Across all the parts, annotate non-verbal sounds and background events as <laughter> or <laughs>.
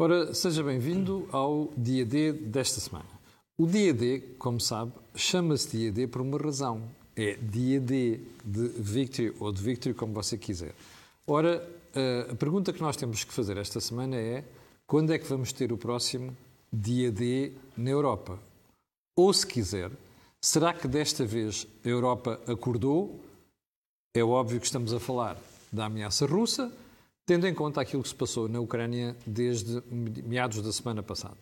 Ora, seja bem-vindo ao dia D desta semana. O dia D, como sabe, chama-se dia D por uma razão. É dia D de Victory ou de Victory, como você quiser. Ora, a pergunta que nós temos que fazer esta semana é quando é que vamos ter o próximo dia D na Europa? Ou, se quiser, será que desta vez a Europa acordou? É óbvio que estamos a falar da ameaça russa, tendo em conta aquilo que se passou na Ucrânia desde meados da semana passada.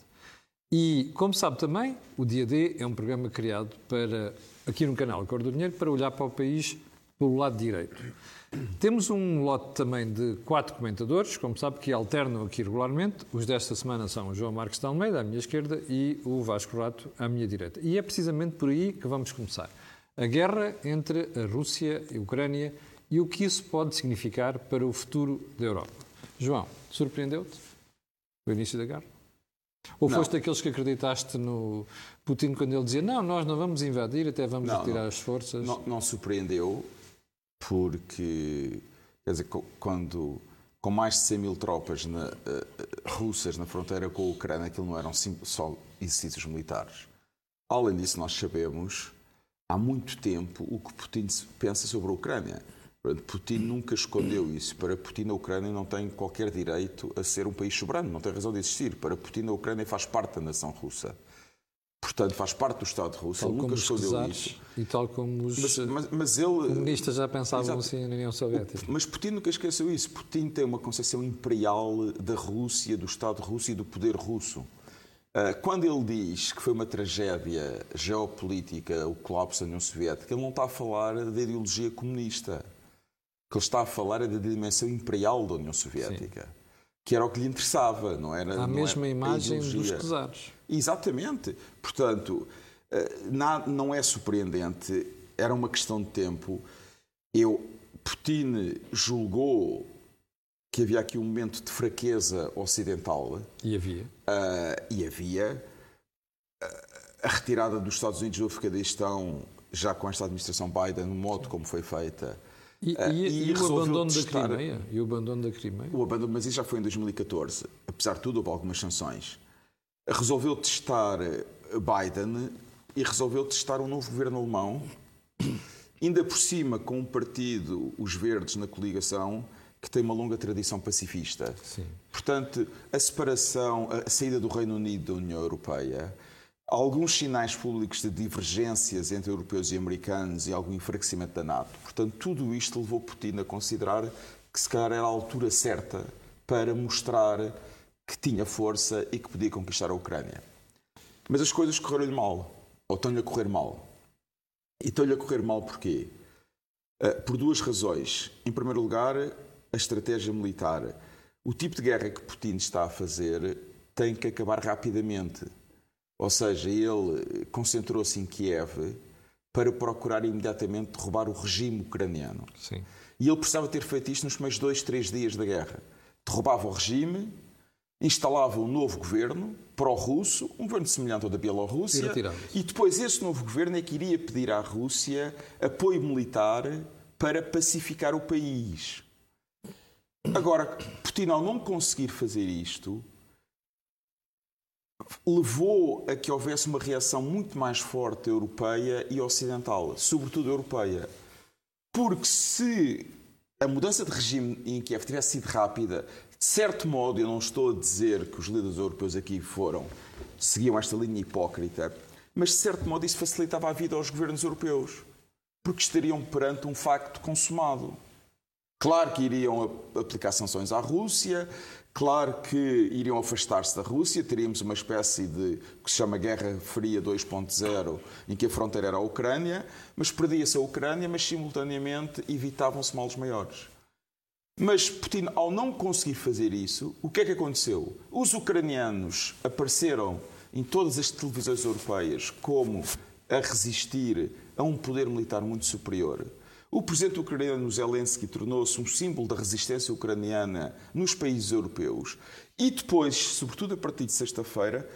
E, como sabe também, o Dia D é um programa criado para, aqui no canal Cor do Dinheiro para olhar para o país pelo lado direito. Temos um lote também de quatro comentadores, como sabe, que alternam aqui regularmente. Os desta semana são o João Marcos de Almeida, à minha esquerda, e o Vasco Rato, à minha direita. E é precisamente por aí que vamos começar. A guerra entre a Rússia e a Ucrânia e o que isso pode significar para o futuro da Europa. João, surpreendeu-te o início da guerra? Ou não. foste daqueles que acreditaste no Putin quando ele dizia não, nós não vamos invadir, até vamos não, retirar não, as forças? Não, não surpreendeu, porque, quer dizer, quando com mais de 100 mil tropas na, uh, russas na fronteira com a Ucrânia, aquilo não eram só exercícios militares. Além disso, nós sabemos há muito tempo o que Putin pensa sobre a Ucrânia. Putin nunca escondeu isso. Para Putin, a Ucrânia não tem qualquer direito a ser um país soberano, não tem razão de existir. Para Putin, a Ucrânia faz parte da nação russa. Portanto, faz parte do Estado russo. Tal ele nunca escondeu isso. E tal como os mas, mas, mas ele, comunistas já pensavam exato, assim na União Soviética. Mas Putin nunca esqueceu isso. Putin tem uma concepção imperial da Rússia, do Estado russo e do poder russo. Ah, quando ele diz que foi uma tragédia geopolítica o colapso da União Soviética, ele não está a falar da ideologia comunista que ele está a falar é da dimensão imperial da União Soviética. Sim. Que era o que lhe interessava, não era? A não mesma imagem dos czares. Exatamente. Portanto, eh, não é surpreendente, era uma questão de tempo. Eu, Putin julgou que havia aqui um momento de fraqueza ocidental. E havia. Uh, e havia. Uh, a retirada dos Estados Unidos do Afeganistão, já com esta administração Biden, no modo como foi feita, e, uh, e, e, o abandono testar, da Crimeia? E o abandono da Crimeia? O abandono, mas isso já foi em 2014. Apesar de tudo, houve algumas sanções. Resolveu testar eh, Biden e resolveu testar um novo governo alemão, ainda por cima com um partido, os Verdes, na coligação, que tem uma longa tradição pacifista. Sim. Portanto, a separação, a saída do Reino Unido da União Europeia alguns sinais públicos de divergências entre europeus e americanos e algum enfraquecimento da NATO. Portanto, tudo isto levou Putin a considerar que se calhar era a altura certa para mostrar que tinha força e que podia conquistar a Ucrânia. Mas as coisas correram-lhe mal, ou estão-lhe a correr mal. E estão-lhe a correr mal porquê? Eh, por duas razões. Em primeiro lugar, a estratégia militar. O tipo de guerra que Putin está a fazer tem que acabar rapidamente ou seja, ele concentrou-se em Kiev para procurar imediatamente derrubar o regime ucraniano. Sim. E ele precisava ter feito isto nos primeiros dois, três dias da guerra. Derrubava o regime, instalava um novo governo pró-russo, um governo semelhante ao da Bielorrússia, e, e depois esse novo governo é que iria pedir à Rússia apoio militar para pacificar o país. Agora, Putin, ao não conseguir fazer isto, levou a que houvesse uma reação muito mais forte europeia e ocidental, sobretudo europeia. Porque se a mudança de regime em Kiev tivesse sido rápida, de certo modo, eu não estou a dizer que os líderes europeus aqui foram, seguiam esta linha hipócrita, mas de certo modo isso facilitava a vida aos governos europeus, porque estariam perante um facto consumado. Claro que iriam aplicar sanções à Rússia, Claro que iriam afastar-se da Rússia, teríamos uma espécie de que se chama Guerra Fria 2.0, em que a fronteira era a Ucrânia, mas perdia-se a Ucrânia, mas simultaneamente evitavam-se males maiores. Mas Putin, ao não conseguir fazer isso, o que é que aconteceu? Os ucranianos apareceram em todas as televisões europeias como a resistir a um poder militar muito superior. O presidente ucraniano Zelensky tornou-se um símbolo da resistência ucraniana nos países europeus e depois, sobretudo a partir de sexta-feira,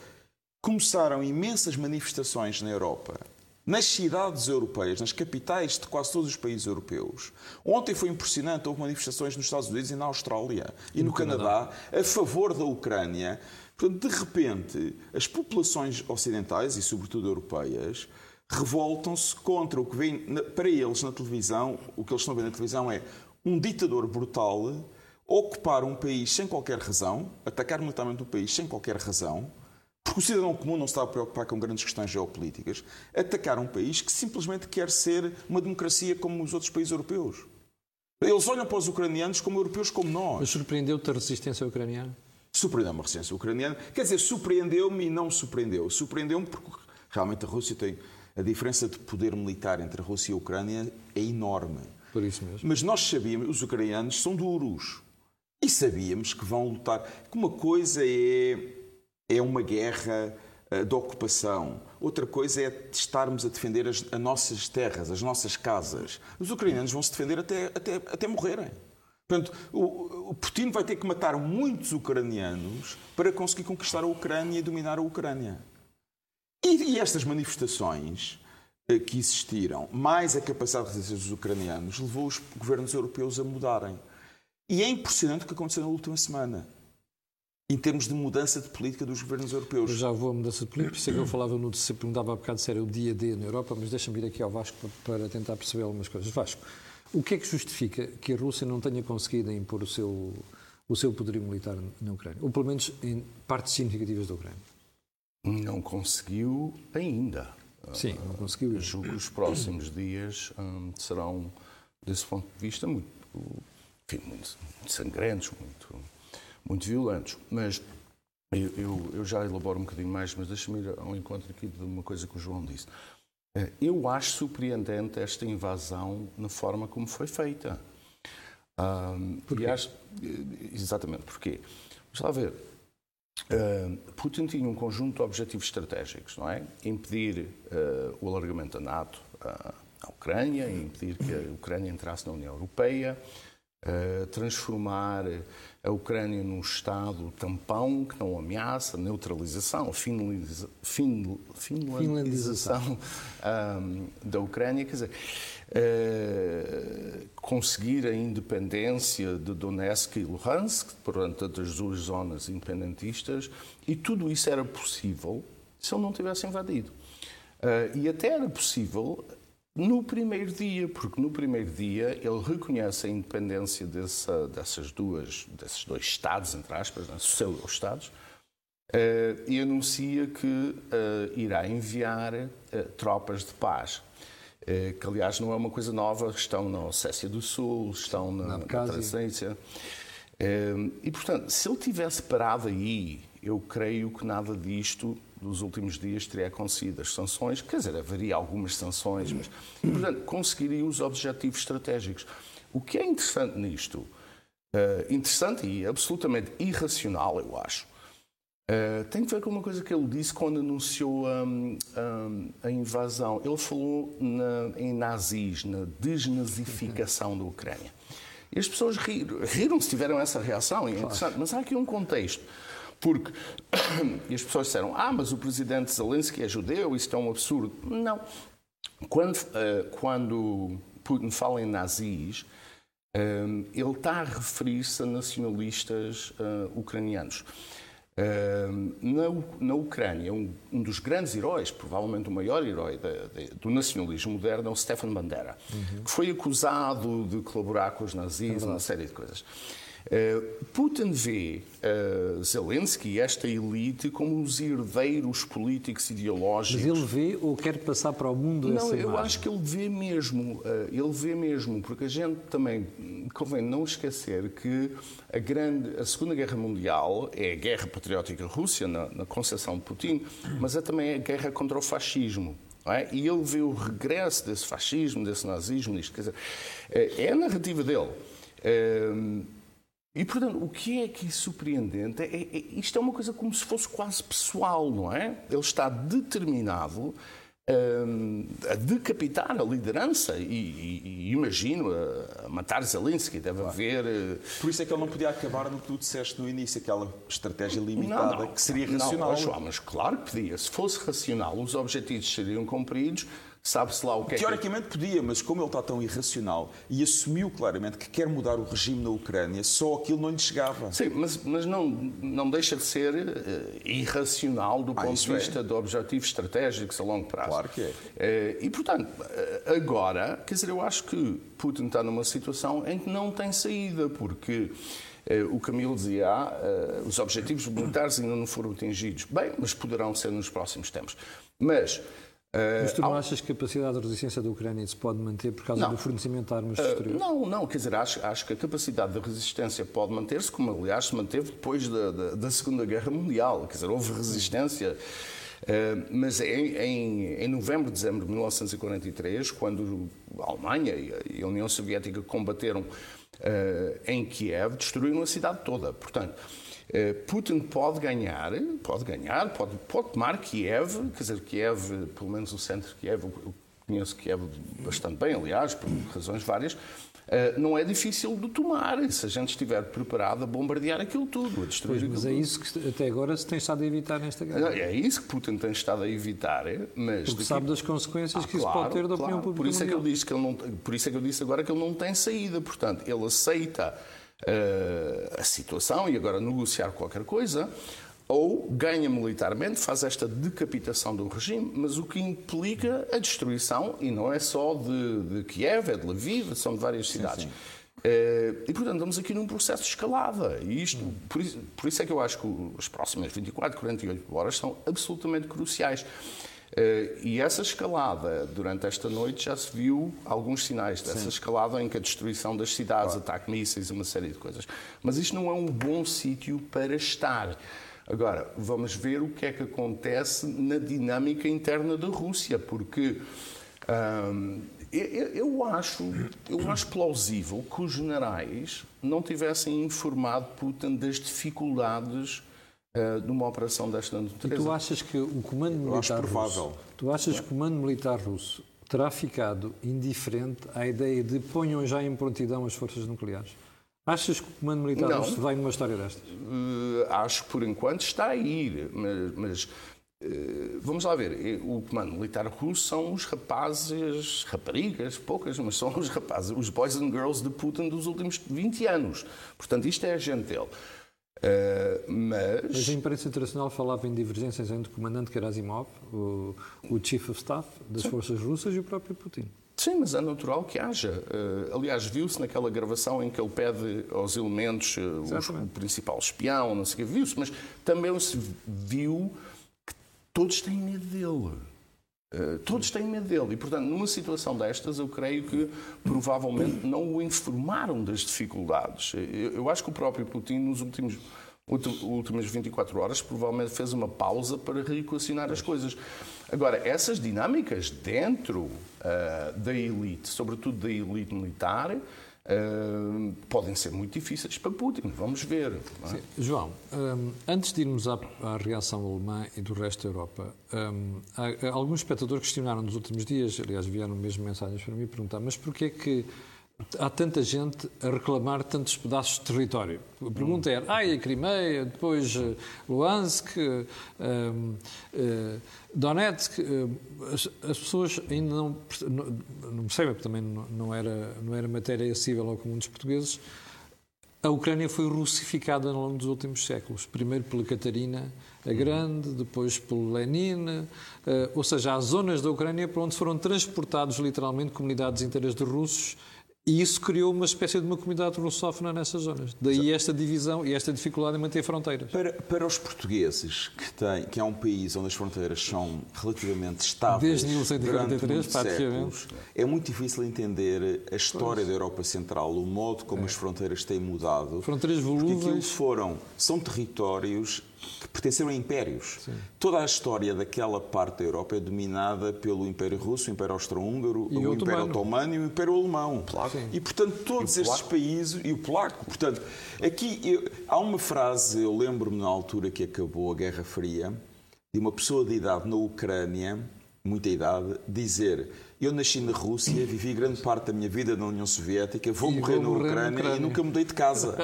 começaram imensas manifestações na Europa, nas cidades europeias, nas capitais de quase todos os países europeus. Ontem foi impressionante, houve manifestações nos Estados Unidos e na Austrália e no, no Canadá, Canadá a favor da Ucrânia. Portanto, de repente, as populações ocidentais e, sobretudo, europeias, revoltam-se contra o que vem para eles na televisão. O que eles estão a ver na televisão é um ditador brutal ocupar um país sem qualquer razão, atacar militarmente o país sem qualquer razão, porque o cidadão comum não se está a preocupar com grandes questões geopolíticas, atacar um país que simplesmente quer ser uma democracia como os outros países europeus. Eles olham para os ucranianos como europeus como nós. Mas surpreendeu-te a resistência ucraniana? Surpreendeu-me a resistência ucraniana. Quer dizer, surpreendeu-me e não me surpreendeu. Surpreendeu-me porque realmente a Rússia tem. A diferença de poder militar entre a Rússia e a Ucrânia é enorme. Por isso mesmo. Mas nós sabíamos, os ucranianos são duros. E sabíamos que vão lutar. Que uma coisa é é uma guerra uh, de ocupação. Outra coisa é estarmos a defender as, as, nossas terras, as nossas casas. Os ucranianos vão se defender até, até, até morrerem. Portanto, o, o Putin vai ter que matar muitos ucranianos para conseguir conquistar a Ucrânia e dominar a Ucrânia. E, e estas manifestações uh, que existiram, mais a capacidade de resistência dos ucranianos, levou os governos europeus a mudarem. E é impressionante o que aconteceu na última semana em termos de mudança de política dos governos europeus. Eu já vou a mudança de política, por isso é que eu falava no se perguntava há bocado se era o dia D na Europa, mas deixa-me ir aqui ao Vasco para, tentar perceber algumas coisas. Vasco, o que é que justifica que a Rússia não tenha conseguido impor o seu, o seu poderio militar na Ucrânia? Ou pelo menos em partes significativas da Ucrânia? Não conseguiu ainda. Sim, não conseguiu. Uh, julgo que os próximos dias um, serão, desse ponto de vista, muito, enfim, muito sangrentos, muito muito violentos. Mas eu, eu, eu, já elaboro um bocadinho mais, mas deixa-me ir ao encontro aqui de uma coisa que o João disse. Eh, eu acho surpreendente esta invasão na forma como foi feita. Um, porquê? Acho, eh, exatamente, porquê? Vamos lá ver. Uh, Putin tinha um conjunto de objetivos estratégicos, não é? Impedir uh, o alargamento da NATO à, à Ucrânia, impedir que a Ucrânia entrasse na União Europeia, uh, transformar a Ucrânia num Estado tampão que não ameaça, neutralização, finaliza, fin, finlandização um, da Ucrânia, quer dizer, uh, conseguir a independência de Donetsk e Luhansk, portanto, das duas zonas independentistas, e tudo isso era possível se ele não tivesse invadido. Uh, e até era possível no primeiro dia, porque no primeiro dia ele reconhece a independência dessa, dessas duas, desses dois Estados, entre aspas, né, pseudo-Estados, uh, e anuncia que uh, irá enviar uh, tropas de paz. que, aliás, não é uma coisa nova, estão na Ossécia do Sul, estão na, na Transnistria. e, portanto, se ele tivesse parado aí, eu creio que nada disto dos últimos dias teria acontecido. As sanções, quer dizer, haveria algumas sanções, mas, portanto, conseguiria os objetivos estratégicos. O que é interessante nisto, uh, interessante e absolutamente irracional, eu acho, uh, tem a ver com uma coisa que ele disse quando anunciou um, um, a invasão. Ele falou na, em nazis, na desnazificação da Ucrânia. E as pessoas riram, riram se tiveram essa reação, é interessante, mas há aqui um contexto. Porque <coughs> e as pessoas disseram: ah, mas o presidente Zelensky é judeu, isso é um absurdo. Não. Quando, uh, quando Putin fala em nazis, uh, ele está a referir-se a nacionalistas uh, ucranianos. Na, na, Ucrânia, um, um, dos grandes heróis, provavelmente o maior herói de, de, do nacionalismo moderno, é o Stefan Bandera, uhum. que foi acusado de colaborar com os nazis, é uma série de coisas. Eh, Putin vê uh, Zelensky e esta elite como os herdeiros políticos ideológicos. Mas ele vê ou quer passar para o mundo não, essa eu acho que ele vê mesmo. Uh, ele vê mesmo, porque a gente também convém não esquecer que a grande, a Segunda Guerra Mundial é a guerra patriótica Rússia na, na concepção de Putin, mas é também a guerra contra o fascismo. É? E ele vê o regresso desse fascismo, desse nazismo, disto. Quer dizer, é a narrativa dele. E, portanto, o que é que é surpreendente é, é, isto é uma coisa como se fosse quase pessoal, não é? Ele está determinado um, a decapitar a liderança e, e, e imagino, a, a, matar Zelensky. Deve claro. haver. Uh... Por isso é que ele não podia acabar no que tu disseste no início, aquela estratégia limitada não, não, que seria racional. Não, João, mas claro que podia. Se fosse racional, os objetivos seriam cumpridos Sabe-se lá o que é que... Teoricamente podia, mas como ele está tão irracional e assumiu claramente que quer mudar o regime na Ucrânia, só aquilo não lhe chegava. Sim, mas, mas não, não deixa de ser uh, irracional do Ah, ponto de é. vista de objetivos estratégicos a longo prazo. Claro que é. Eh, e, portanto, eh, agora, quer dizer, eu acho que Putin está numa situação em que não tem saída, porque o Camilo dizia, ah, os objetivos militares ainda não foram atingidos. Bem, mas poderão ser nos próximos tempos. Mas... eh, Mas tu não achas que a capacidade de resistência da Ucrânia se pode manter por causa Não. do fornecimento de armas Uh? Não, não, quer dizer, acho, acho que a capacidade de resistência pode manter-se, como aliás se manteve depois da, da, da Segunda Guerra Mundial. Quer dizer, houve resistência. uh, mas em, em, em novembro, dezembro de 1943, quando a Alemanha e a- União Soviética combateram uh, em Kiev, destruíram a cidade toda. Portanto, Putin pode ganhar, pode ganhar, pode, pode tomar Kiev, quer dizer, Kiev, pelo menos o centro de Kiev, eu- conheço Kiev bastante bem, aliás, por razões várias, eh, não é difícil de tomar se a gente estiver preparado a bombardear aquilo tudo, a destruir Pois, mas é isso que até agora se tem estado a evitar nesta guerra. É isso que Putin tem estado a evitar, eh, mas Porque daqui- sabe das consequências Ah, que isso claro, pode ter da opinião claro. pública Por isso, é que eu disse que ele não, por isso é que eu disse agora que ele não tem saída. Portanto, ele aceita eh, a situação e agora negociar qualquer coisa, ou ganha militarmente, faz esta decapitação do regime, mas o que implica a destruição, e não é só de, de Kiev, é de Lviv, são de várias cidades. Eh, e, portanto, estamos aqui num processo de escalada. E isto, por, isso, por isso é que eu acho que as próximas 24, 48 horas são absolutamente cruciais. Eh, e essa escalada, durante esta noite, já se viu alguns sinais dessa escalada em que a destruição das cidades, ataque de mísseis, uma série de coisas. Mas isto não é um bom sítio para estar. Agora, vamos ver o que é que acontece na dinâmica interna da Rússia, porque hum, eu, eu- eu acho, eu acho plausível que os generais não tivessem informado Putin das dificuldades eh, de uma operação desta E natureza. tu achas que o comando Eu acho militar provável. russo, tu achas que o comando militar russo terá ficado indiferente à ideia de ponham já em prontidão as forças nucleares? Achas que o comando militar Não. russo vai numa história destas? Eh, acho que por enquanto está a ir, mas, mas, eh, vamos lá ver. O comando militar russo são os rapazes, raparigas, poucas, mas são os rapazes, os boys and girls de Putin dos últimos 20 anos. Portanto, isto é a gente dele. Eh, Mas mas. a imprensa internacional falava em divergências entre o comandante Gerasimov, o, o Chief of Staff das forças russas e o próprio Putin. Sim, mas é natural que haja. Eh, aliás, viu-se naquela gravação em que ele pede aos elementos eh, os- o principal espião, não sei o quê, viu-se, mas também se viu que todos têm medo dele. Eh, todos têm medo dele. E, portanto, numa situação destas, eu creio que provavelmente não o informaram das dificuldades. Eu, acho que o próprio Putin, nos últimos últimas 24 horas, provavelmente fez uma pausa para reequacionar as coisas. Agora, essas dinâmicas dentro ah, da elite, sobretudo da elite militar, ah, podem ser muito difíceis para Putin. Vamos ver. é? João, hum, antes de irmos à, à reação alemã e do resto da Europa, hum, há- há alguns espectadores questionaram nos últimos dias, aliás, vieram mesmo mensagens para mim perguntar, mas porquê é que há tanta gente a reclamar tantos pedaços de território? A pergunta era, ai, a Crimeia, depois eh, Luhansk, eh, hum, eh, Donetsk, eh, as, as pessoas ainda não, não, não percebem, porque também não, não era, não era matéria acessível ao comum dos portugueses, a Ucrânia foi russificada ao longo dos últimos séculos. Primeiro pela Catarina a Grande, depois pelo Lenin, eh, ou seja, há zonas da Ucrânia para onde foram transportados literalmente comunidades inteiras de russos e isso criou uma espécie de uma comunidade russófona nessas zonas. Daí esta divisão e esta dificuldade em manter fronteiras. Para, para os portugueses, que, têm, que é um país onde as fronteiras são relativamente estáveis Desde 1143, durante muitos praticamente. séculos, é muito difícil entender a história da Europa Central, o modo como as fronteiras têm mudado. Fronteiras Porque aquilo volúveis. foram, são territórios que pertenceram a impérios. Toda a história daquela parte da Europa é dominada pelo Império Russo, o Império Austro-Húngaro, o o Império otomano. E o Império Alemão. Sim. E, portanto, todos E estes países e o polaco. Portanto, aqui eu- há uma frase, eu lembro-me na altura que acabou a Guerra Fria, de uma pessoa de idade na Ucrânia muita idade, dizer eu nasci na Rússia, vivi grande parte da minha vida na União Soviética, vou, morrer, vou na, morrer Ucrânia na Ucrânia e nunca mudei de casa.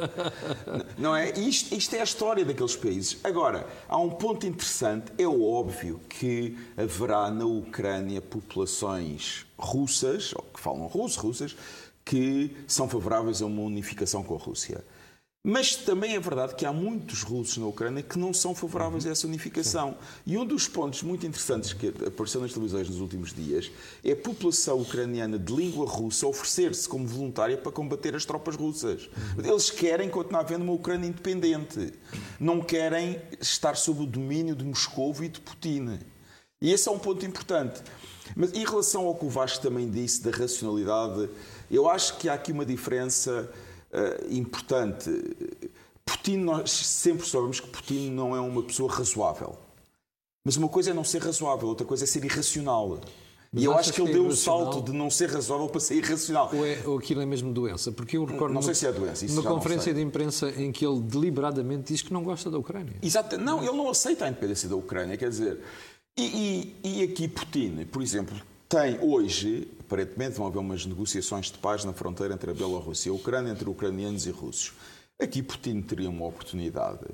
não é? Isto, isto é a história daqueles países. Agora, há um ponto interessante. É óbvio que haverá na Ucrânia populações russas, ou que falam russo, russas, que são favoráveis a uma unificação com a Rússia. Mas também é verdade que há muitos russos na Ucrânia que não são favoráveis uhum. a essa unificação. Sim. E um dos pontos muito interessantes que apareceu nas televisões nos últimos dias é a população ucraniana de língua russa oferecer-se como voluntária para combater as tropas russas. Uhum. Eles querem continuar havendo uma Ucrânia independente. Não querem estar sob o domínio de Moscou e de Putin. E esse é um ponto importante. Mas em relação ao que o Vasco também disse da racionalidade, eu acho que há aqui uma diferença uh, importante. Putin, nós sempre soubemos que Putin não é uma pessoa razoável. Mas uma coisa é não ser razoável, outra coisa é ser irracional. Mas e eu acho que ele deu o salto de não ser razoável para ser irracional. Ou, é, ou aquilo é mesmo doença? Porque eu recordo. Não sei se é doença. Isso numa conferência de imprensa em que ele deliberadamente diz que não gosta da Ucrânia. Exato. Não, ele não aceita a independência da Ucrânia. Quer dizer. E, e, e aqui Putin, por exemplo, tem hoje, aparentemente vão haver umas negociações de paz na fronteira entre a Bielorrússia e a Ucrânia, entre ucranianos e russos. Aqui Putin teria uma oportunidade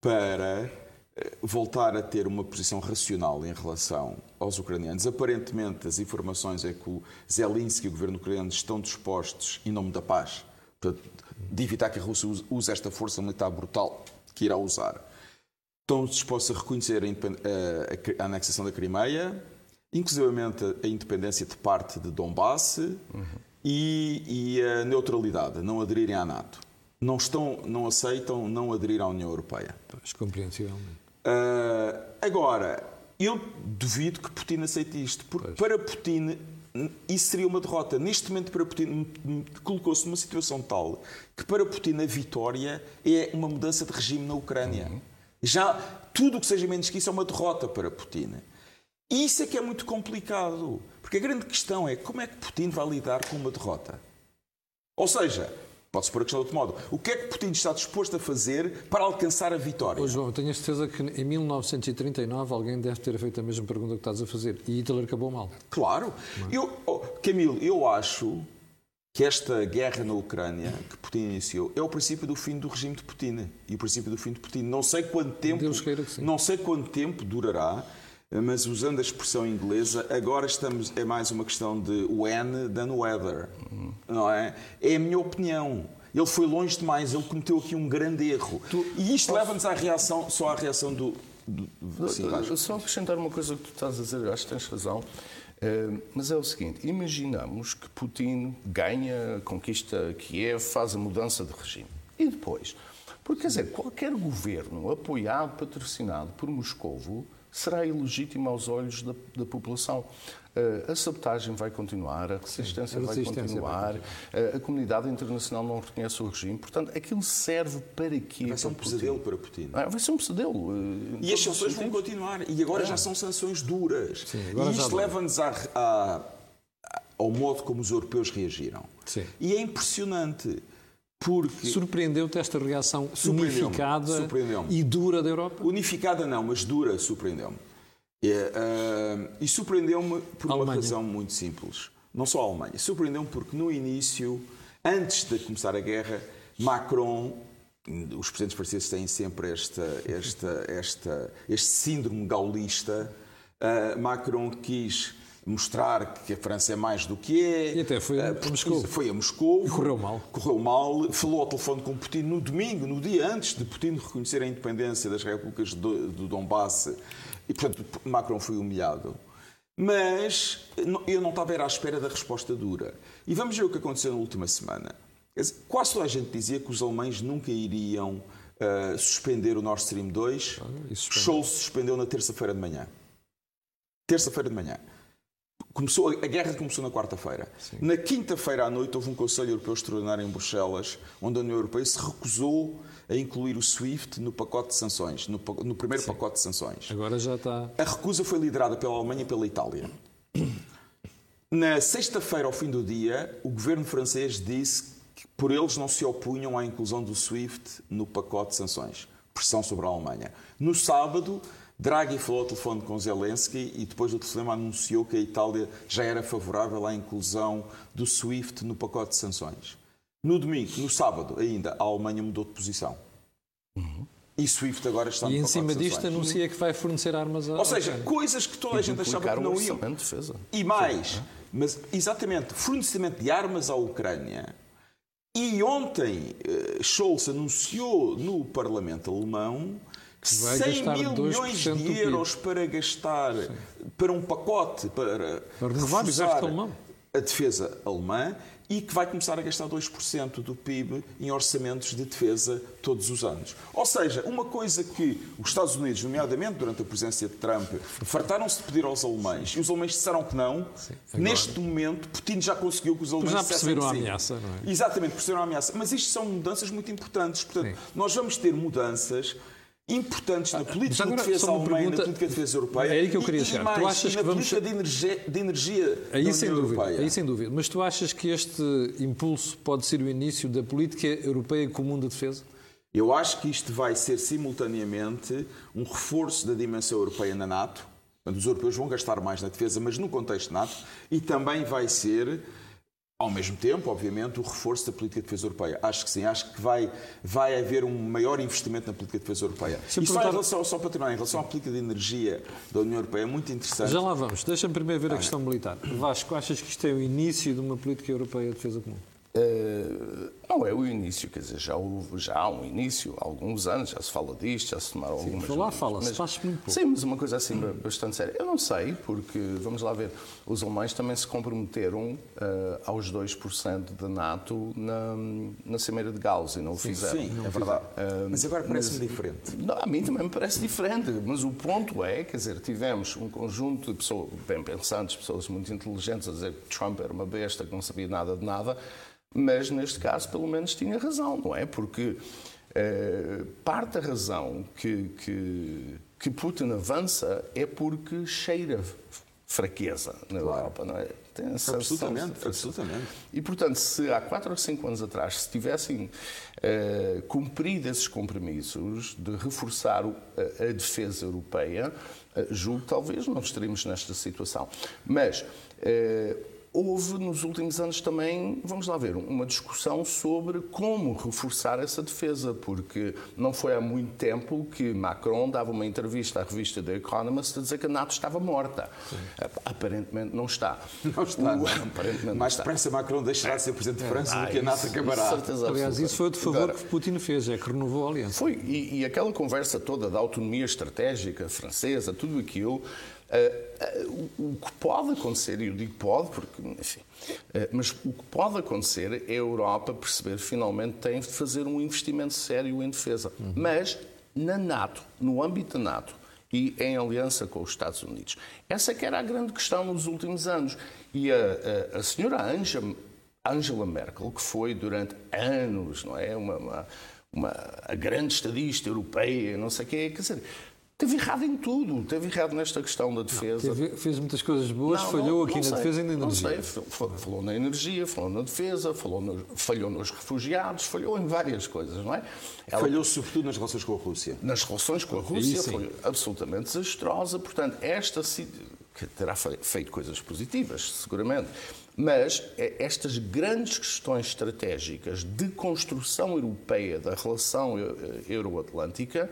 para eh, voltar a ter uma posição racional em relação aos ucranianos. Aparentemente, as informações é que o Zelensky e o governo ucraniano estão dispostos, em nome da paz, de evitar que a Rússia use esta força militar brutal que irá usar, estão dispostos a reconhecer a, anexação da Crimeia, inclusivamente a independência de parte de Donbass uhum. e, e, a neutralidade, não aderirem à NATO. Não, estão, não aceitam não aderir à União Europeia. Pois, compreensivelmente. Uh, agora, eu duvido que Putin aceite isto, porque pois. para Putin isso seria uma derrota. Neste momento, para Putin, colocou-se numa situação tal que para Putin a vitória é uma mudança de regime na Ucrânia. Uhum. Já tudo o que seja menos que isso é uma derrota para Putin. Isso é que é muito complicado. Porque a grande questão é como é que Putin vai lidar com uma derrota. Ou seja, pode-se pôr a questão de outro modo. O que é que Putin está disposto a fazer para alcançar a vitória? Ô, João, tenho a certeza que em 1939 alguém deve ter feito a mesma pergunta que estás a fazer. E Hitler acabou mal. Claro. Eu, oh, Camilo, eu acho que esta guerra na Ucrânia que Putin iniciou é o princípio do fim do regime de Putin e o princípio do fim de Putin. Não sei quanto tempo, não sei quanto tempo durará, mas usando a expressão inglesa, agora estamos é mais uma questão de when than whether, não é? É a minha opinião. Ele foi longe demais, ele cometeu aqui um grande erro. Tu, e isto posso... leva-nos à reação, só à reação do. do, do Sim, só acrescentar uma coisa que tu estás a dizer, acho que tens razão. Uh, mas é o seguinte: imaginamos que Putin ganha, conquista Kiev, faz a mudança de regime. E depois? Porque, quer dizer, qualquer governo apoiado, patrocinado por Moscovo, será ilegítimo aos olhos da, da população. Uh, a sabotagem vai continuar, a resistência, Sim, a resistência vai continuar, vai uh, a comunidade internacional não reconhece o regime. Portanto, aquilo serve para quê? Vai ser um pesadelo para Putin. Ah, vai ser um pesadelo. Uh, e as sanções vão continuar. E agora é. já são sanções duras. Sim, e isto leva-nos ao modo como os europeus reagiram. Sim. E é impressionante. Porque... Surpreendeu-te esta reação unificada surpreendeu e dura da Europa? Unificada não, mas dura surpreendeu-me. É, uh, e surpreendeu-me por uma razão muito simples. Não só a Alemanha. Surpreendeu-me porque no início, antes de começar a guerra, Macron, os presidentes franceses têm sempre esta, esta, esta, este síndrome gaulista, uh, Macron quis mostrar que a França é mais do que é. E até foi a Moscou. Foi a Moscou. E correu mal. Correu mal. Falou ao telefone com Putin no domingo, no dia antes de Putin reconhecer a independência das repúblicas do, do Donbass. E, portanto, Macron foi humilhado. Mas eu não estava à espera da resposta dura. E vamos ver o que aconteceu na última semana. Quase toda a gente dizia que os alemães nunca iriam uh, suspender o Nord Stream 2. Ah, Scholz suspendeu na terça-feira de manhã. Terça-feira de manhã. Começou, a guerra começou na quarta-feira. Na quinta-feira à noite houve um Conselho Europeu Extraordinário em Bruxelas, onde a União Europeia se recusou a incluir o SWIFT no pacote de sanções, no, no primeiro Sim. pacote de sanções. Agora já está. A recusa foi liderada pela Alemanha e pela Itália. Na sexta-feira, ao fim do dia, o governo francês disse que por eles não se opunham à inclusão do SWIFT no pacote de sanções. Pressão sobre a Alemanha. No sábado, Draghi falou ao telefone com Zelensky e depois do telefonema anunciou que a Itália já era favorável à inclusão do SWIFT no pacote de sanções. No domingo, no sábado ainda, a Alemanha mudou de posição. Uhum. E SWIFT agora está no E em cima disto sanções. anuncia que vai fornecer armas a Ou seja, coisas que toda a gente achava que não iam. orçamento de defesa. E mais, mas exatamente, fornecimento de armas à Ucrânia. E ontem eh, Scholz anunciou no Parlamento alemão Vai 100 gastar mil 2% milhões de euros para gastar para um pacote para, Para reforçar alemão. a defesa alemã e que vai começar a gastar 2% do PIB em orçamentos de defesa todos os anos. Ou seja, uma coisa que os Estados Unidos, nomeadamente durante a presença de Trump, fartaram-se de pedir aos alemães e os alemães disseram que não, agora- neste momento Putin já conseguiu que os alemães já perceberam a sim. ameaça, não é? Exatamente, perceberam a ameaça. Mas isto são mudanças muito importantes. Portanto, Sim. nós vamos ter mudanças importantes na política agora, de defesa alemã na política de defesa europeia. É aí que eu queria chegar. Tu achas na que vamos- política de energia, de energia Aí da sem dúvida, Europeia. aí sem dúvida. Mas tu achas que este impulso pode ser o início da política europeia comum de defesa? Eu acho que isto vai ser simultaneamente um reforço da dimensão europeia na NATO. Os europeus vão gastar mais na defesa, mas no contexto NATO. E também vai ser, ao mesmo tempo, obviamente, o reforço da política de defesa europeia. Acho que sim. Acho que vai, vai haver um maior investimento na política de defesa europeia. Se em perguntar- relação, só para terminar, em relação à política de energia da União Europeia, é muito interessante. Já lá vamos. Deixa-me primeiro ver a questão militar. Vasco, achas que isto é o início de uma política europeia de defesa comum? Eh, não é o início, quer dizer, já, houve, já há um início, há alguns anos, já se fala disto, já se tomaram algumas falar medidas, fala-se, mas- faz-se muito pouco. Sim, mas uma coisa assim bastante séria. Eu não sei, porque, vamos lá ver, os alemães também se comprometeram eh, aos 2% da NATO na, na Cimeira de Gauss e não o fizeram. Sim, é verdade. mas agora parece-me diferente. Não, a mim também me parece diferente, mas o ponto é, quer dizer, tivemos um conjunto de pessoas bem pensantes, pessoas muito inteligentes a dizer que Trump era uma besta que não sabia nada de nada, mas neste caso pelo menos tinha razão, não é? Porque eh, parte da razão que, que, que Putin avança é porque cheira fraqueza na Europa, não é? Tem Absolutamente, absolutamente. e, portanto, se há 4 ou 5 anos atrás se tivessem eh, cumprido esses compromissos de reforçar o- a, a defesa europeia, eh, julgo que talvez não estaríamos nesta situação. Mas eh, houve nos últimos anos também, vamos lá ver, uma discussão sobre como reforçar essa defesa, porque não foi há muito tempo que Macron dava uma entrevista à revista The Economist a dizer que a NATO estava morta. Aparentemente não está. Não está. O- não. aparentemente Mais depressa Macron deixará de ser Presidente de França Ah, do que a NATO isso- acabará. isso certeza Aliás, isso foi outro favor Agora, que Putin fez, é que renovou a aliança. Foi, e, e aquela conversa toda da autonomia estratégica francesa, tudo aquilo, eh, eh, o, que pode acontecer, e eu digo pode porque, enfim, eh, mas o que pode acontecer é a Europa perceber finalmente tem de fazer um investimento sério em defesa. Mas na NATO, no âmbito da NATO, e em aliança com os Estados Unidos. Essa que era a grande questão nos últimos anos. E a, a, a senhora Angela, Angela Merkel, que foi durante anos, não é, uma, uma, uma a grande estadista europeia, não sei o quê, quer dizer, teve errado em tudo, teve errado nesta questão da defesa. Teve- fez muitas coisas boas, Não, falhou não- aqui não na sei, defesa e na não energia. sei, fal- falou na energia, falou na defesa, falou no- falhou nos refugiados, falhou em várias coisas, não é? Ela- Falhou sobretudo nas relações com a Rússia. nas relações com a Rússia sim. foi absolutamente desastrosa. Portanto, esta que terá fe- feito coisas positivas, seguramente, mas eh, estas grandes questões estratégicas de construção europeia da relação euro-atlântica,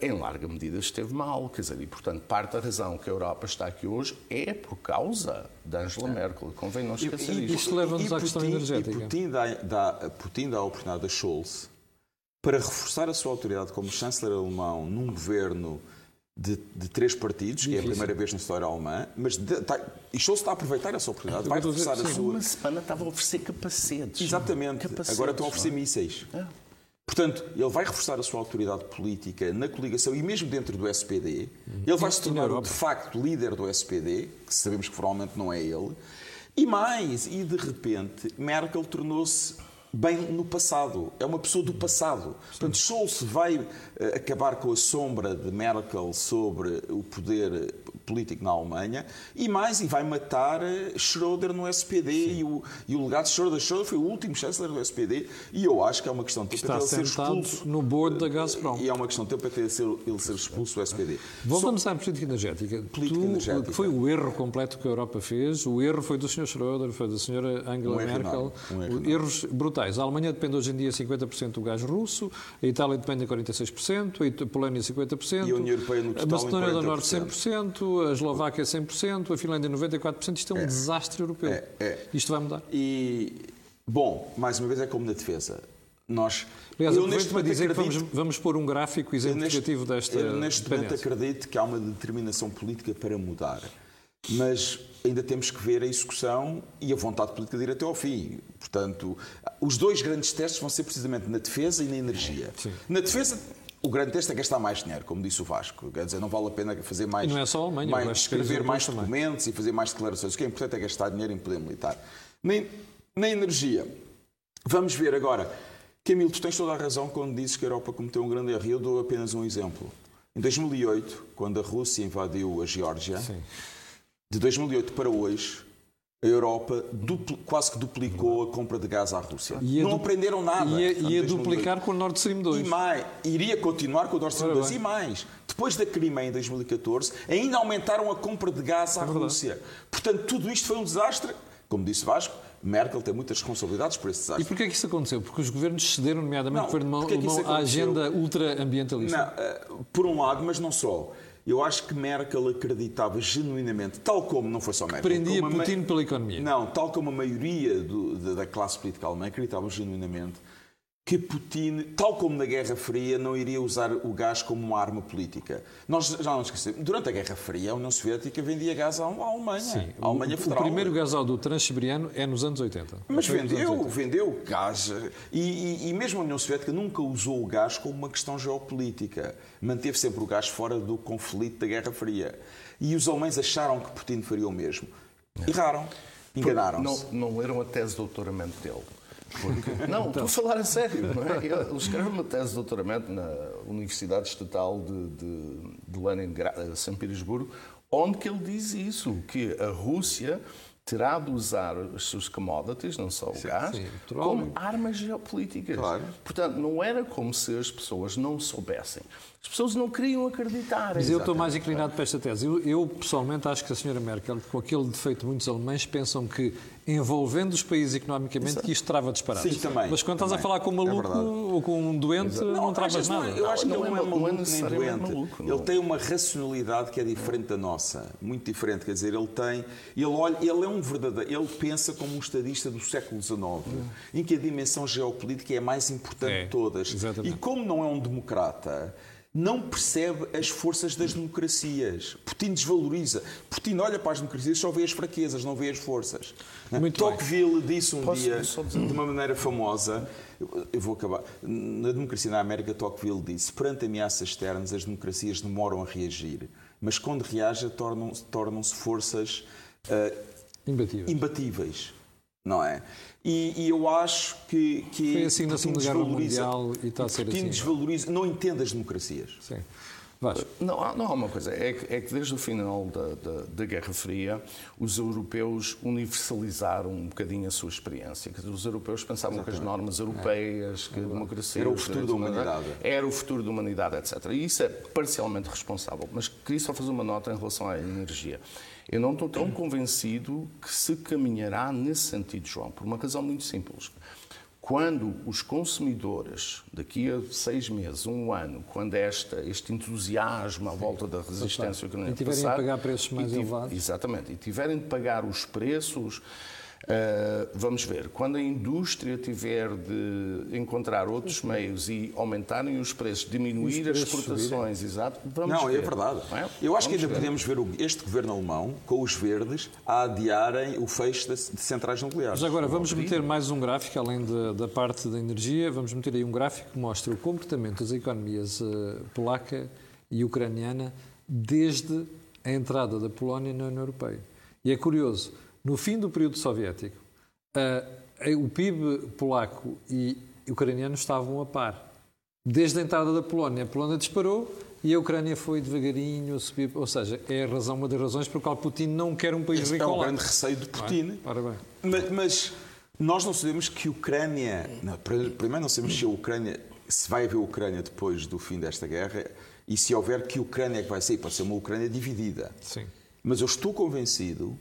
em larga medida esteve mal. Quer dizer, e, portanto, parte da razão que a Europa está aqui hoje é por causa da Angela Merkel. Convém não esquecer e- isto. isto leva-nos e à questão energética. E Putin dá, dá, Putin dá a oportunidade a Scholz para reforçar a sua autoridade como chanceler alemão num governo de, de três partidos, que é a primeira vez na história alemã, mas de, tá, e Scholz está a aproveitar essa oportunidade, vai reforçar a sua. Uma semana estava a oferecer capacetes. Exatamente. Capacetes, Agora estão a não é? Portanto, ele vai reforçar a sua autoridade política na coligação e mesmo dentro do SPD. Ele vai se na tornar, de facto, líder do SPD, que sabemos que provavelmente não é ele. E mais, e de repente, Merkel tornou-se bem no passado. É uma pessoa do passado. Portanto, Scholz vai eh, acabar com a sombra de Merkel sobre o poder político na Alemanha, e mais, e vai matar eh, Schroeder no SPD, e o, e o legado de Schroeder. Schroeder foi o último chanceler do SPD, e eu acho que é uma questão de Está ele ser sentado expulso. no board da Gazprom. E é uma questão de tempo até ser, ele ser expulso do SPD. Voltamos à política energética. Política tu, energética. Foi o erro completo que a Europa fez. O erro foi do Sr. Schroeder, foi da Sra. Angela Um Merkel. um. Erros brutais. A Alemanha depende hoje em dia 50% do gás russo, a Itália depende de 46%, a a Polónia 50%, E a União Europeia no a total em Macedónia do Norte 40%. 100%, a Eslováquia 100%, a Finlândia 94%. Isto é um desastre europeu. É, é. Isto vai mudar. E, bom, mais uma vez é como na defesa. Nós, Aliás, eu neste momento dizer que vamos, acredito, vamos pôr um gráfico eu neste, exemplificativo desta eu neste momento acredito que há uma determinação política para mudar. Mas ainda temos que ver a execução e a vontade política de ir até ao fim. Portanto, os dois grandes testes vão ser precisamente na defesa e na energia. Sim. Na defesa, o grande teste é gastar mais dinheiro, como disse o Vasco. Quer dizer, não vale a pena fazer mais. E não é só a Alemanha, mais, escrever mais europeus também. documentos e fazer mais declarações. O que é importante é gastar dinheiro em poder militar. Na, na energia, vamos ver agora. Camilo, tu tens toda a razão quando dizes que a Europa cometeu um grande erro. Eu dou apenas um exemplo. Em 2008, quando a Rússia invadiu a Geórgia, Sim. de 2008 para hoje, a Europa dupli- quase que duplicou a compra de gás à Rússia. Ia não aprenderam nada. Ia, ia 2008. duplicar com o Nord Stream 2. E mais, iria continuar com o Nord Stream Ora 2 bem. e mais. Depois da Crimeia em 2014, ainda aumentaram a compra de gás à É. Rússia. Portanto, tudo isto foi um desastre. Como disse Vasco, Merkel tem muitas responsabilidades por esse E desastre. porquê é que isso aconteceu? Porque os governos cederam, nomeadamente Não, o governo porque é alemão, à agenda ultra-ambientalista. Não, eh, por um lado, mas não só. Eu acho que Merkel acreditava genuinamente, tal como não foi só Merkel. Prendia a ma- Putin pela economia. Não, tal como a maioria do- da, da classe política alemã acreditava genuinamente que Putin, tal como na Guerra Fria, não iria usar o gás como uma arma política. Nós já não esquecemos, durante a Guerra Fria, a União Soviética vendia gás à, Alemanha, Sim, à Alemanha o, o Federal. primeiro gasoduto transsiberiano é nos anos 80. Mas vendeu, 80. vendeu gás. E, e- e mesmo a União Soviética nunca usou o gás como uma questão geopolítica. Manteve sempre o gás fora do conflito da Guerra Fria. E os alemães acharam que Putin faria o mesmo. Erraram. Enganaram-se. Não, não leram a tese de doutoramento dele. Porque- não, estou a falar a sério. Não é? Escreve uma tese de doutoramento na Universidade Estatal de, de, de Leningrado, São Petersburgo, onde que ele diz isso, que a Rússia terá de usar as suas commodities, não só o gás, sim, como armas geopolíticas. Claro. Portanto, não era como se as pessoas não soubessem. As pessoas não queriam acreditar. Mas eu estou mais inclinado para esta tese. Eu, eu, pessoalmente acho que a senhora Merkel, com aquele defeito de muitos alemães, pensam que envolvendo os países economicamente que isto trava disparados. Sim, também, Mas quando estás a também. falar com um É maluco verdade. ou com um doente, não, às travas não é- nada. Eu acho que Não, ele não não é é- não é maluco nem doente. maluco, Ele não. tem uma racionalidade que é diferente da nossa, muito diferente. Quer dizer, ele tem, ele olha, ele é um verdadeiro, ele pensa como um estadista do século XIX, em que a dimensão geopolítica é a mais importante É, de todas. exatamente. E como não é um democrata, não percebe as forças das democracias. Putin desvaloriza. Putin olha para as democracias e só vê as fraquezas, não vê as forças. Muito bem. Tocqueville disse um Posso dia, de uma maneira famosa, eu, vou acabar. Na democracia na América, Tocqueville disse: perante ameaças externas, as democracias demoram a reagir, mas quando reagem, tornam-se tornam-se forças ah, Imbatível. imbatíveis. Não é? E, e eu acho que. que Foi assim na Segunda Guerra Mundial e está a ser assim. desvaloriza, não entende as democracias. Sim. Vasco. Não, há- não há uma coisa, é que, é que desde o final da, da, da Guerra Fria os europeus universalizaram um bocadinho a sua experiência. Os europeus pensavam que as normas europeias, que a democracia... Era o futuro da humanidade. Era o futuro da humanidade, etc. E isso é parcialmente responsável. Mas queria só fazer uma nota em relação à energia. Eu não estou tão convencido que se caminhará nesse sentido, João, por uma razão muito simples. Quando os consumidores, daqui a seis meses, um ano, quando esta, este entusiasmo à volta da resistência ucraniana E tiverem passar, pagar preços mais elevados. Exatamente. E tiverem de pagar os preços, ah, vamos ver, quando a indústria tiver de encontrar outros meios e aumentarem os preços, diminuir Os as preços exportações, exato, vamos Não, ver. é verdade. não é? Eu acho que Vamos ainda ver. podemos ver este governo alemão, com os verdes, a adiarem o fecho de de centrais nucleares. Mas agora vamos meter mais um gráfico, além da, da parte da energia, vamos meter aí um gráfico que mostra o comportamento das economias eh, polaca e ucraniana desde a entrada da Polónia na União Europeia. E é curioso, no fim do período soviético, o PIB polaco e ucraniano estavam a par. Desde a entrada da Polónia, a Polónia disparou, E a Ucrânia foi devagarinho a subir, ou seja, é razão, uma das razões por qual Putin não quer um país Esse rico é um grande receio de Putin. Ora bem. Mas, mas nós não sabemos que a Ucrânia. Não, primeiro, não sabemos se a Ucrânia. Se vai haver Ucrânia depois do fim desta guerra e se houver, que Ucrânia é que vai sair. Pode ser uma Ucrânia dividida. Sim. Mas eu estou convencido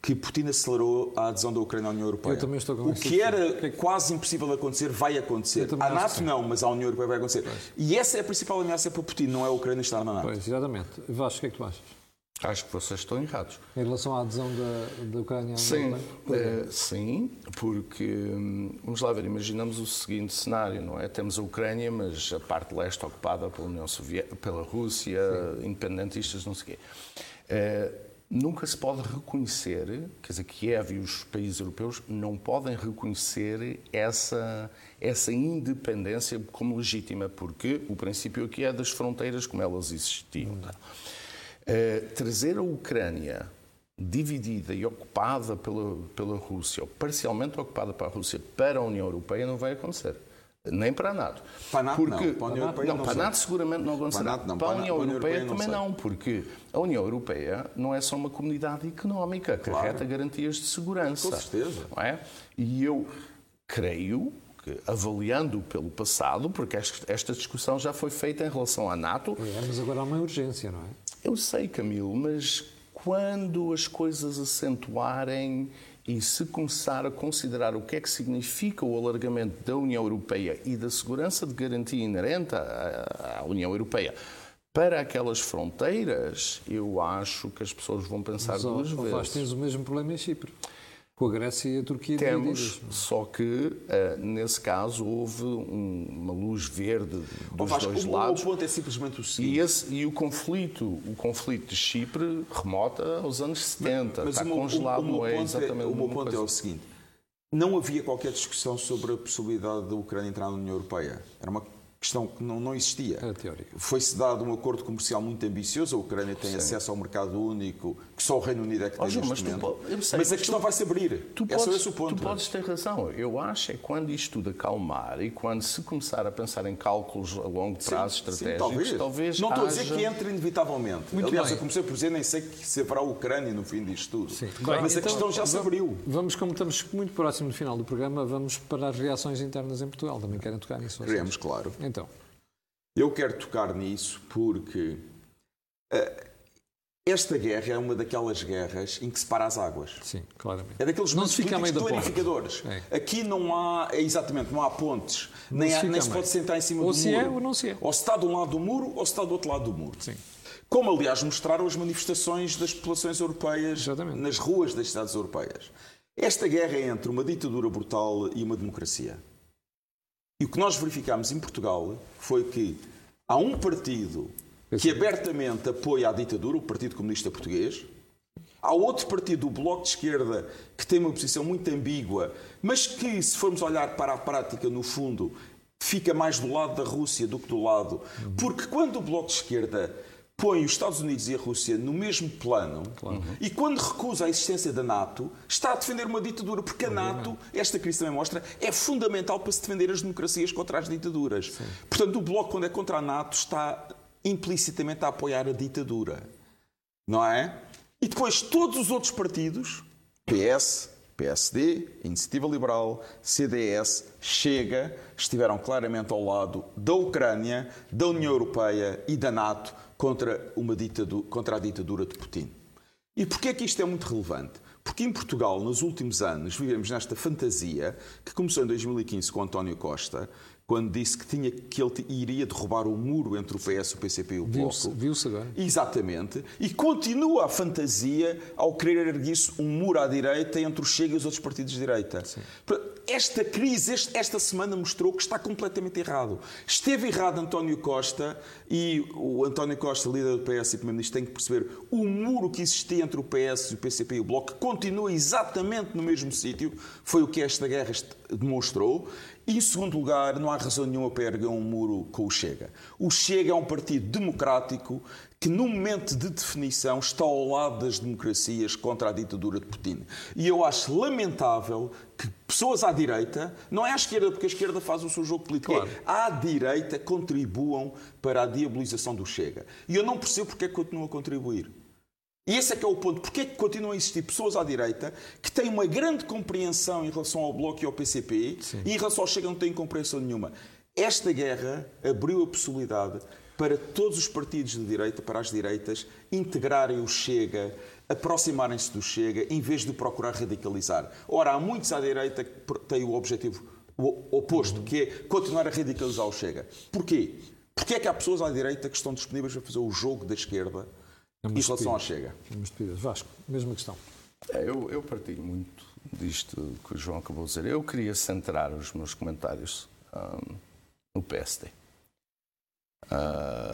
que Putin acelerou a adesão da Ucrânia à União Europeia. Eu também estou O convencido. que era O que é que- quase impossível acontecer vai acontecer. Que NATO sim. não, mas à União Europeia vai acontecer. E essa é a principal ameaça para Putin, não é a Ucrânia estar na NATO. Pois, exatamente. Vasco, o que é que tu achas? Acho que vocês estão errados. Em relação à adesão da, da Ucrânia à União Sim, Europeia? eh, sim, porque hum, vamos lá ver, imaginamos o seguinte cenário, não é? Temos a Ucrânia, mas a parte leste ocupada pela União Soviética, pela Rússia, independentistas, não sei o quê. Eh, nunca se pode reconhecer, quer dizer, Kiev e os países europeus não podem reconhecer essa, essa independência como legítima, porque o princípio aqui é das fronteiras como elas existiam. Eh, trazer a Ucrânia dividida e ocupada pela, pela Rússia, ou parcialmente ocupada para a Rússia, para a União Europeia, não vai acontecer. Nem para a NATO. Para a NATO não, Porque, para a União Europeia não, não para. NATO seguramente não acontecerá. Para para a União Europeia também não, porque a União Europeia não é só uma comunidade económica, carreta garantias de segurança. Com certeza. Não é? E eu creio que, avaliando pelo passado, porque esta esta discussão já foi feita em relação à NATO, É, mas agora há uma urgência, não é? eu sei, Camilo, mas quando as coisas acentuarem e se começar a considerar o que é que significa o alargamento da União Europeia e da segurança de garantia inerente à, à União Europeia para aquelas fronteiras, eu acho que as pessoas vão pensar Mas, duas ó, vezes. Vasco, tens o mesmo problema em Chipre. Com a Grécia e a Turquia Temos, divididas. só que eh, nesse caso houve um- uma luz verde dos Vasco, dois o, lados. o ponto é simplesmente o seguinte. E, esse, e o conflito, o conflito de Chipre remota aos anos 70. Está o meu- congelado, o meu não é ponto exatamente O a meu ponto é coisa. o seguinte: não havia qualquer discussão sobre a possibilidade da Ucrânia entrar na União Europeia. Era uma questão que não, não existia. Era teórica. Foi-se dado um acordo comercial muito ambicioso. A Ucrânia tem acesso ao mercado único, que só o Reino Unido é que tem João, neste mas tu sei, mas a questão tu- vai se abrir. Tu é só podes, esse o ponto. tu podes ter razão. Eu acho é quando isto tudo acalmar e quando se começar a pensar em cálculos a longo prazo Sim, estratégicos, talvez, Não estou a dizer que entre inevitavelmente. Muito Aliás, bem. eu comecei por dizer, nem sei que se haverá a Ucrânia no fim disto tudo. Sim. Mas Bem, a questão já se abriu. Vamos, como estamos muito próximo do final do programa, vamos para as reações internas em Portugal. Também querem tocar nisso? Queremos, claro. Então, Eu quero tocar nisso porque eh, esta guerra é uma daquelas guerras em que se para as águas. sim, claramente. É daqueles Não se fica a meio da clarificadores. É. Aqui não há, é exatamente, não há pontes. nem se há- nem se pode sentar em cima Ou do se muro. é ou não se é. Ou se está de um lado do muro ou se está do outro lado do muro. Sim. Como, aliás, mostraram as manifestações das populações europeias Exatamente. nas ruas das cidades europeias. Esta guerra é entre uma ditadura brutal e uma democracia. E o que nós verificamos em Portugal foi que há um partido que abertamente apoia a ditadura, o Partido Comunista Português. Há outro partido, o Bloco de Esquerda, que tem uma posição muito ambígua, mas que, se formos olhar para a prática, no fundo, fica mais do lado da Rússia do que do lado. Porque quando o Bloco de Esquerda põe os Estados Unidos e a Rússia no mesmo plano e quando recusa a existência da NATO, está a defender uma ditadura, porque a NATO, esta crise também mostra, é fundamental para se defender as democracias contra as ditaduras. Portanto, o Bloco, quando é contra a NATO, está implicitamente a apoiar a ditadura. Não é? E depois todos os outros partidos, PS, PSD, Iniciativa Liberal, CDS, Chega, estiveram claramente ao lado da Ucrânia, da União Europeia e da NATO contra, uma ditadura, contra a ditadura de Putin. E porquê é que isto é muito relevante? Porque em Portugal, nos últimos anos, vivemos nesta fantasia que começou em 2015 com António Costa, quando disse que, tinha, que ele iria derrubar o muro entre o PS, o PCP e o Viu-se Bloco. viu agora. Exatamente. E continua a fantasia ao querer erguer-se um muro à direita entre o Chega e os outros partidos de direita. Esta crise, este- esta semana, mostrou que está completamente errado. Esteve errado António Costa e o António Costa, líder do PS e Primeiro-Ministro, tem que perceber o muro que existia entre o PS, o PCP e o Bloco, continua exatamente no mesmo sítio. Foi o que esta guerra demonstrou. E, em segundo lugar, não há razão nenhuma para erguer um muro com o Chega. O Chega é um partido democrático que, no momento de definição, está ao lado das democracias contra a ditadura de Putin. E eu acho lamentável que pessoas à direita, não é à esquerda, porque a esquerda faz o seu jogo político, Claro. é à direita contribuam para a diabolização do Chega. E eu não percebo porque é que continuam a contribuir. E esse é que é o ponto. Porquê é que continuam a existir pessoas à direita que têm uma grande compreensão em relação ao Bloco e ao PCP e em relação ao Chega não têm compreensão nenhuma? Esta guerra abriu a possibilidade para todos os partidos de direita, para as direitas, integrarem o Chega, aproximarem-se do Chega, em vez de procurar radicalizar. Ora, há muitos à direita que têm o objetivo oposto, que é continuar a radicalizar o Chega. Porquê? Porque é que há pessoas à direita que estão disponíveis a fazer o jogo da esquerda É em relação ao Chega? É uma estupidez. Vasco, mesma questão. É, eu, eu partilho muito disto que o João acabou de dizer. Eu queria centrar os meus comentários ahm, no PSD. Ah,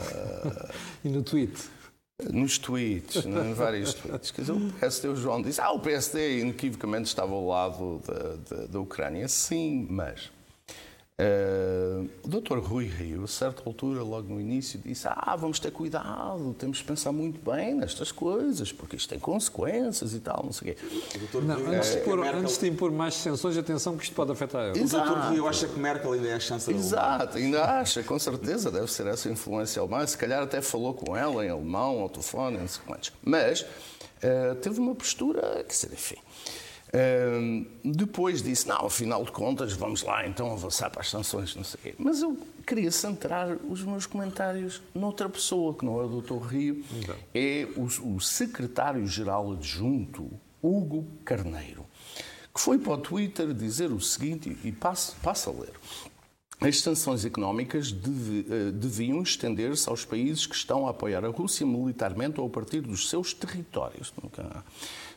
E no tweet? nos tweets, <laughs> em vários tweets. Quer dizer, o PSD, o João disse, ah, o PSD inequivocamente estava ao lado da, da, da Ucrânia. Sim, mas eh, o Dr. Rui Rio, a certa altura, logo no início, disse: Ah, vamos ter cuidado, temos de pensar muito bem nestas coisas, porque isto tem consequências e tal, não sei o quê. Não, antes, de É, pôr, Merkel- antes de impor mais sanções, atenção que isto pode afetar a euro. O Exato. Dr. Rui acha que Merkel ainda é a chance Exato, ainda acha, com certeza, deve ser essa influência alemã. Se calhar até falou com ela em alemão, ao telefone, não sei quantos. Mas eh, teve uma postura, dizer, enfim. Depois disse, não, afinal de contas, vamos lá então avançar para as sanções, não sei quê. Mas eu queria centrar os meus comentários noutra pessoa, que não é o Dr. Rio, é o, o secretário-geral adjunto, Hugo Carneiro, que foi para o Twitter dizer o seguinte, e passo, passo a ler. As sanções económicas deve- eh, deviam estender-se aos países que estão a apoiar a Rússia militarmente ou a partir dos seus territórios.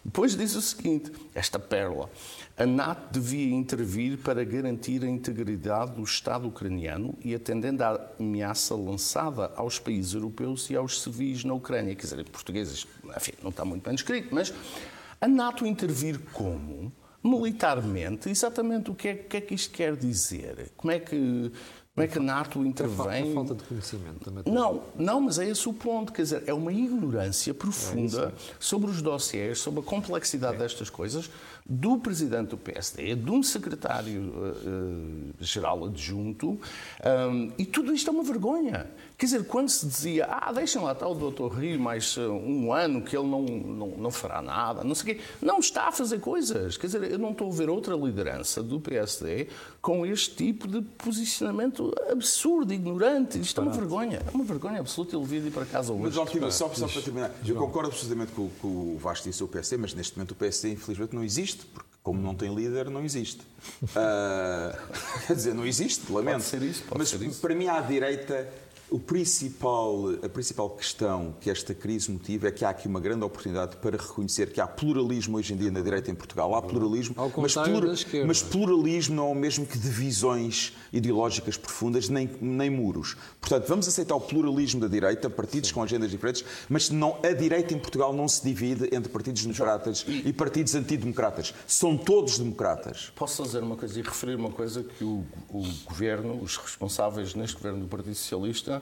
Depois diz o seguinte, esta pérola. A NATO devia intervir para garantir a integridade do Estado ucraniano e atendendo à ameaça lançada aos países europeus e aos civis na Ucrânia. Quer dizer, em português, enfim, não está muito bem escrito, mas a NATO intervir como? militarmente, exatamente o que é, o que é que isto quer dizer? Como é que, como é que a NATO É intervém? é falta de conhecimento matéria. Não, não, mas é esse o ponto. Quer dizer, é uma ignorância profunda sobre os dossiers, sobre a complexidade destas coisas, do presidente do PSD, de um secretário-geral adjunto, hum, e tudo isto é uma vergonha. Quer dizer, quando se dizia, ah, deixem lá estar o doutor Rio mais um ano que ele não, não, não fará nada, não sei o quê. Não está a fazer coisas. Quer dizer, eu não estou a ver outra liderança do PSD com este tipo de posicionamento absurdo, ignorante. Isto é uma vergonha. É uma vergonha absoluta ele vir ir para casa hoje. Mas, só, só para terminar, eu concordo absolutamente com, com o Vasco disse o PSD, mas neste momento o PSD, infelizmente, não existe, porque como não tem líder, não existe. <laughs> Ah, quer dizer, não existe, lamento. ser isso, pode mas ser isso. para mim, à direita, o principal, a principal questão que esta crise motiva é que há aqui uma grande oportunidade para reconhecer que há pluralismo hoje em dia na direita em Portugal. Há pluralismo, mas, esquerda. mas pluralismo não é o mesmo que divisões ideológicas profundas, nem, nem muros. Portanto, vamos aceitar o pluralismo da direita, partidos com agendas diferentes, mas não, a direita em Portugal não se divide entre partidos democratas e partidos antidemocratas. São todos democratas. Posso fazer uma coisa e referir uma coisa que o, o governo, os responsáveis neste governo do Partido Socialista,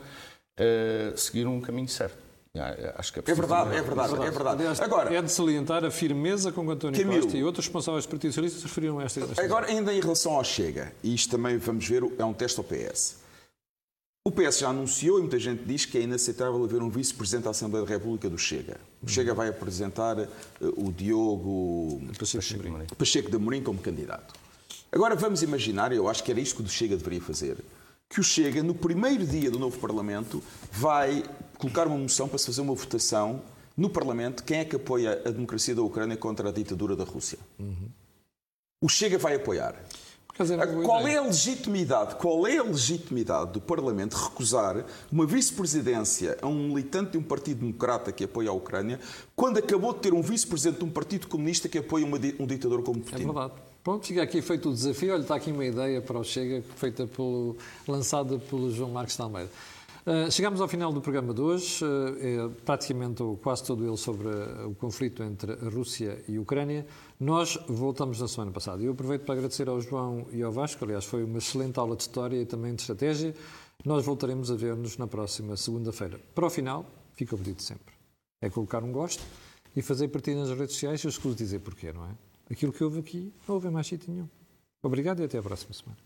eh, seguiram um caminho certo. Ah, Acho que é, É preciso verdade, é verdade, é verdade. Agora, é de salientar a firmeza com que António Camilo. Costa e outros responsáveis do Partido Socialista se referiram a esta, esta Agora, ainda em relação ao Chega, e isto também vamos ver, é um teste ao PS. O PS já anunciou, e muita gente diz que é inaceitável haver um vice-presidente da Assembleia da República do Chega. O Chega vai apresentar eh, o Diogo Pacheco de Amorim. Pacheco de Amorim como candidato. Agora vamos imaginar, eu acho que era isto que o Chega deveria fazer, que o Chega, no primeiro dia do novo Parlamento, vai colocar uma moção para se fazer uma votação no Parlamento quem é que apoia a democracia da Ucrânia contra a ditadura da Rússia. O Chega vai apoiar. Boa Qual é a legitimidade, qual é a legitimidade do Parlamento recusar uma vice-presidência a um militante de um partido democrata que apoia a Ucrânia, quando acabou de ter um vice-presidente de um partido comunista que apoia uma um ditador como É Putin? verdade. Pronto, fica aqui feito o desafio. Olha, está aqui uma ideia para o Chega, feita pelo, lançada pelo João Marcos de Almeida. Uh, chegamos ao final do programa de hoje, uh, é praticamente ou quase todo ele sobre uh, o conflito entre a Rússia e a Ucrânia. Nós voltamos na semana passada. Eu aproveito para agradecer ao João e ao Vasco, aliás, foi uma excelente aula de história e também de estratégia. Nós voltaremos a ver-nos na próxima segunda-feira. Para o final, fica o pedido sempre. É colocar um gosto e fazer partilha nas redes sociais. Eu escuso dizer porquê, não é? Aquilo que houve aqui, não houve mais sítio nenhum. Obrigado e até a próxima semana.